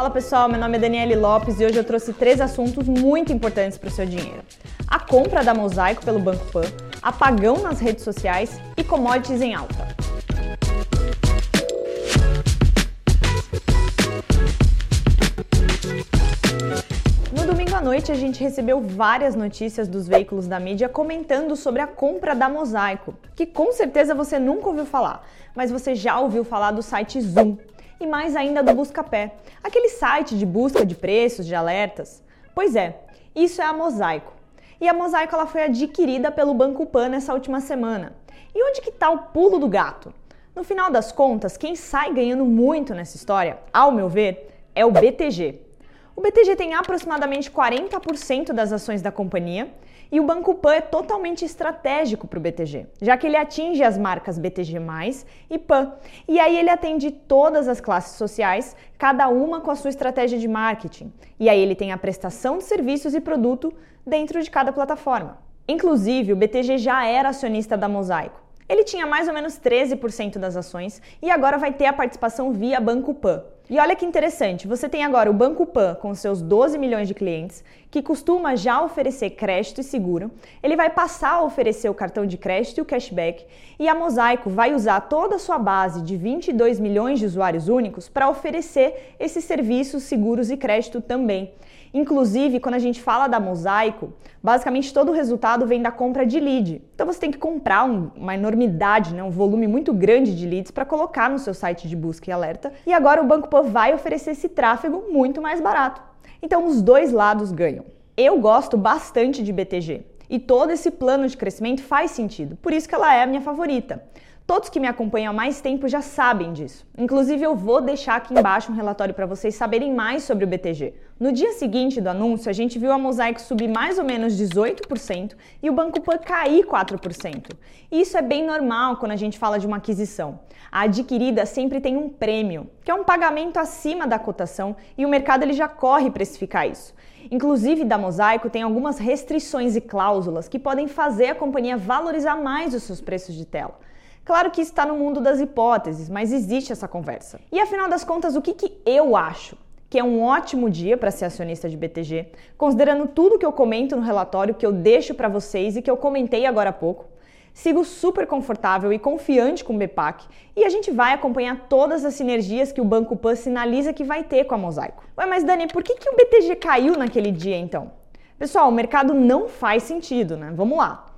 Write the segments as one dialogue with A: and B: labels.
A: Fala pessoal, meu nome é Daniele Lopes e hoje eu trouxe três assuntos muito importantes para o seu dinheiro: a compra da Mosaico pelo Banco Pan, apagão nas redes sociais e commodities em alta. No domingo à noite, a gente recebeu várias notícias dos veículos da mídia comentando sobre a compra da Mosaico, que com certeza você nunca ouviu falar, mas você já ouviu falar do site Zoom e mais ainda do Buscapé, aquele site de busca de preços, de alertas. Pois é, isso é a Mosaico. E a Mosaico ela foi adquirida pelo Banco Pan nessa última semana. E onde que está o pulo do gato? No final das contas, quem sai ganhando muito nessa história, ao meu ver, é o BTG. O BTG tem aproximadamente 40% das ações da companhia e o Banco Pan é totalmente estratégico para o BTG, já que ele atinge as marcas BTG+, e PAN. E aí ele atende todas as classes sociais, cada uma com a sua estratégia de marketing. E aí ele tem a prestação de serviços e produto dentro de cada plataforma. Inclusive, o BTG já era acionista da Mosaico. Ele tinha mais ou menos 13% das ações e agora vai ter a participação via Banco Pan. E olha que interessante, você tem agora o Banco Pan com seus 12 milhões de clientes, que costuma já oferecer crédito e seguro. Ele vai passar a oferecer o cartão de crédito e o cashback, e a Mosaico vai usar toda a sua base de 22 milhões de usuários únicos para oferecer esses serviços seguros e crédito também. Inclusive, quando a gente fala da Mosaico, basicamente todo o resultado vem da compra de lead. Então você tem que comprar um, uma enormidade, né, um volume muito grande de leads para colocar no seu site de busca e alerta. E agora o Banco Pan vai oferecer esse tráfego muito mais barato. Então os dois lados ganham. Eu gosto bastante de BTG e todo esse plano de crescimento faz sentido, por isso que ela é a minha favorita. Todos que me acompanham há mais tempo já sabem disso. Inclusive, eu vou deixar aqui embaixo um relatório para vocês saberem mais sobre o BTG. No dia seguinte do anúncio, a gente viu a Mosaic subir mais ou menos 18% e o Banco Pan cair 4%. E isso é bem normal quando a gente fala de uma aquisição. A adquirida sempre tem um prêmio, que é um pagamento acima da cotação, e o mercado ele já corre precificar isso. Inclusive, da Mosaico tem algumas restrições e cláusulas que podem fazer a companhia valorizar mais os seus preços de tela. Claro que está no mundo das hipóteses, mas existe essa conversa. E afinal das contas, o que, que eu acho? Que é um ótimo dia para ser acionista de BTG, considerando tudo que eu comento no relatório, que eu deixo para vocês e que eu comentei agora há pouco. Sigo super confortável e confiante com o BPAC e a gente vai acompanhar todas as sinergias que o Banco Pan sinaliza que vai ter com a Mosaico. Ué, mas Dani, por que, que o BTG caiu naquele dia então? Pessoal, o mercado não faz sentido, né? Vamos lá.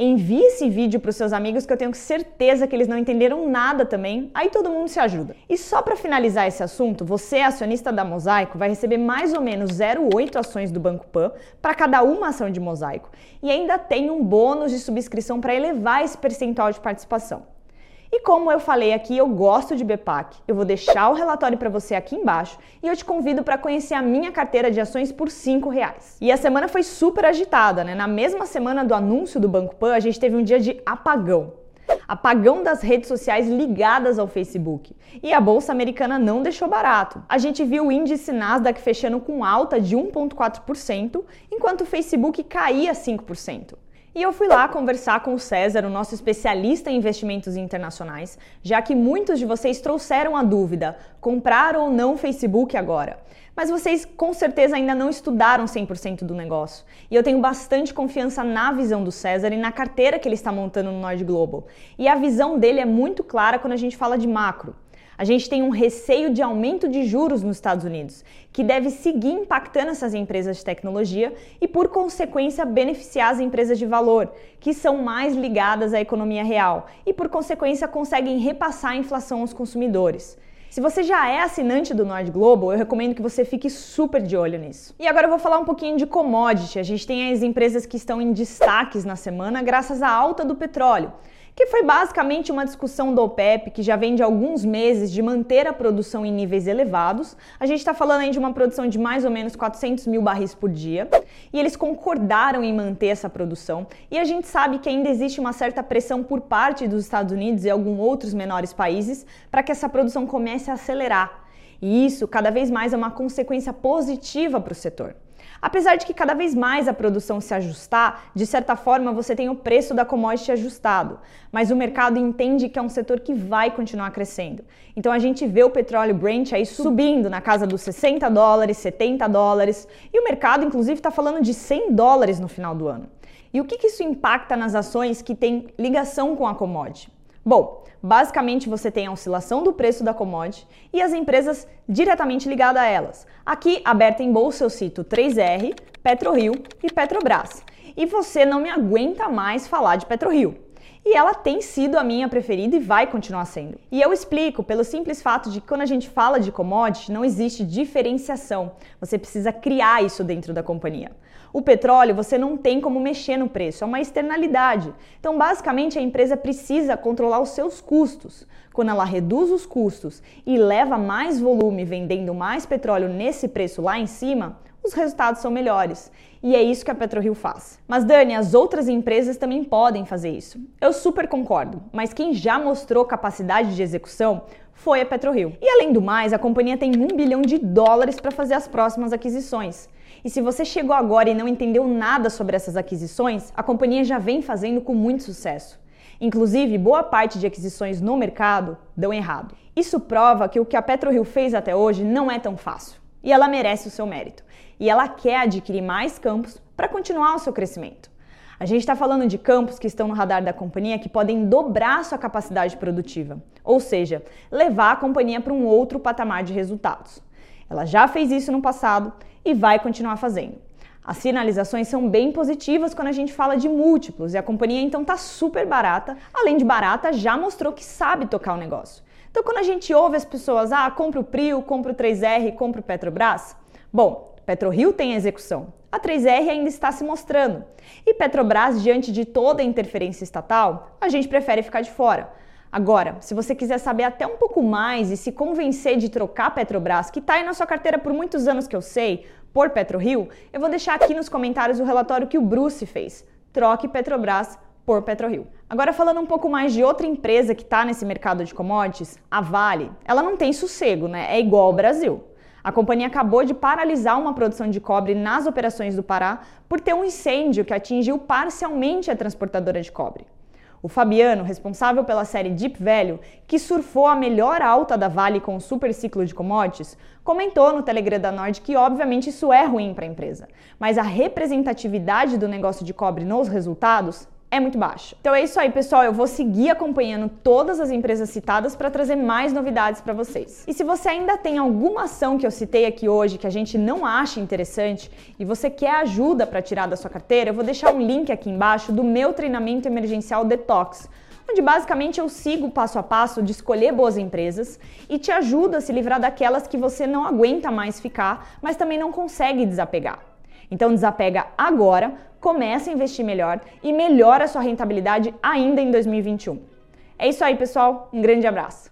A: Envie esse vídeo para os seus amigos que eu tenho certeza que eles não entenderam nada também. Aí todo mundo se ajuda. E só para finalizar esse assunto, você, acionista da Mosaico, vai receber mais ou menos 0,8 ações do Banco Pan para cada uma ação de Mosaico. E ainda tem um bônus de subscrição para elevar esse percentual de participação. E como eu falei aqui, eu gosto de BPAC. Eu vou deixar o relatório para você aqui embaixo e eu te convido para conhecer a minha carteira de ações por R$ reais. E a semana foi super agitada, né? Na mesma semana do anúncio do Banco Pan, a gente teve um dia de apagão. Apagão das redes sociais ligadas ao Facebook. E a bolsa americana não deixou barato. A gente viu o índice Nasdaq fechando com alta de 1,4%, enquanto o Facebook caía 5%. E eu fui lá conversar com o César, o nosso especialista em investimentos internacionais, já que muitos de vocês trouxeram a dúvida: comprar ou não Facebook agora? Mas vocês com certeza ainda não estudaram 100% do negócio. E eu tenho bastante confiança na visão do César e na carteira que ele está montando no Nord Global. E a visão dele é muito clara quando a gente fala de macro. A gente tem um receio de aumento de juros nos Estados Unidos, que deve seguir impactando essas empresas de tecnologia e, por consequência, beneficiar as empresas de valor, que são mais ligadas à economia real e, por consequência, conseguem repassar a inflação aos consumidores. Se você já é assinante do Nord Global, eu recomendo que você fique super de olho nisso. E agora eu vou falar um pouquinho de commodity. A gente tem as empresas que estão em destaques na semana graças à alta do petróleo que foi basicamente uma discussão do OPEP, que já vem de alguns meses de manter a produção em níveis elevados. A gente está falando aí de uma produção de mais ou menos 400 mil barris por dia, e eles concordaram em manter essa produção. E a gente sabe que ainda existe uma certa pressão por parte dos Estados Unidos e alguns outros menores países para que essa produção comece a acelerar. E isso cada vez mais é uma consequência positiva para o setor. Apesar de que cada vez mais a produção se ajustar, de certa forma você tem o preço da commodity ajustado, mas o mercado entende que é um setor que vai continuar crescendo. Então a gente vê o petróleo Brent aí subindo na casa dos 60 dólares, 70 dólares, e o mercado inclusive está falando de 100 dólares no final do ano. E o que, que isso impacta nas ações que têm ligação com a commodity? Bom, basicamente você tem a oscilação do preço da commodity e as empresas diretamente ligadas a elas. Aqui, aberta em bolsa, eu cito 3R, PetroRio e Petrobras. E você não me aguenta mais falar de PetroRio. E ela tem sido a minha preferida e vai continuar sendo. E eu explico pelo simples fato de que quando a gente fala de commodity, não existe diferenciação. Você precisa criar isso dentro da companhia. O petróleo você não tem como mexer no preço, é uma externalidade. Então, basicamente, a empresa precisa controlar os seus custos. Quando ela reduz os custos e leva mais volume vendendo mais petróleo nesse preço lá em cima, os resultados são melhores. E é isso que a PetroRio faz. Mas Dani, as outras empresas também podem fazer isso. Eu super concordo, mas quem já mostrou capacidade de execução foi a PetroRio. E além do mais, a companhia tem um bilhão de dólares para fazer as próximas aquisições. E se você chegou agora e não entendeu nada sobre essas aquisições, a companhia já vem fazendo com muito sucesso. Inclusive, boa parte de aquisições no mercado dão errado. Isso prova que o que a PetroRio fez até hoje não é tão fácil. E ela merece o seu mérito. E ela quer adquirir mais campos para continuar o seu crescimento. A gente está falando de campos que estão no radar da companhia que podem dobrar sua capacidade produtiva, ou seja, levar a companhia para um outro patamar de resultados. Ela já fez isso no passado e vai continuar fazendo. As sinalizações são bem positivas quando a gente fala de múltiplos e a companhia então está super barata. Além de barata, já mostrou que sabe tocar o negócio. Então, quando a gente ouve as pessoas, ah, compra o Prio, compra o 3R, compra o Petrobras, bom, PetroRio tem execução. A 3R ainda está se mostrando. E Petrobras, diante de toda a interferência estatal, a gente prefere ficar de fora. Agora, se você quiser saber até um pouco mais e se convencer de trocar Petrobras, que está aí na sua carteira por muitos anos que eu sei, por PetroRio, eu vou deixar aqui nos comentários o relatório que o Bruce fez. Troque Petrobras por PetroRio. Agora falando um pouco mais de outra empresa que está nesse mercado de commodities, a Vale. Ela não tem sossego, né? É igual ao Brasil. A companhia acabou de paralisar uma produção de cobre nas operações do Pará por ter um incêndio que atingiu parcialmente a transportadora de cobre. O Fabiano, responsável pela série Deep Value, que surfou a melhor alta da Vale com o super ciclo de commodities, comentou no Telegram da Nord que obviamente isso é ruim para a empresa, mas a representatividade do negócio de cobre nos resultados é muito baixa. Então é isso aí, pessoal. Eu vou seguir acompanhando todas as empresas citadas para trazer mais novidades para vocês. E se você ainda tem alguma ação que eu citei aqui hoje que a gente não acha interessante e você quer ajuda para tirar da sua carteira, eu vou deixar um link aqui embaixo do meu treinamento emergencial Detox onde basicamente eu sigo passo a passo de escolher boas empresas e te ajudo a se livrar daquelas que você não aguenta mais ficar, mas também não consegue desapegar. Então desapega agora, começa a investir melhor e melhora a sua rentabilidade ainda em 2021. É isso aí, pessoal. Um grande abraço.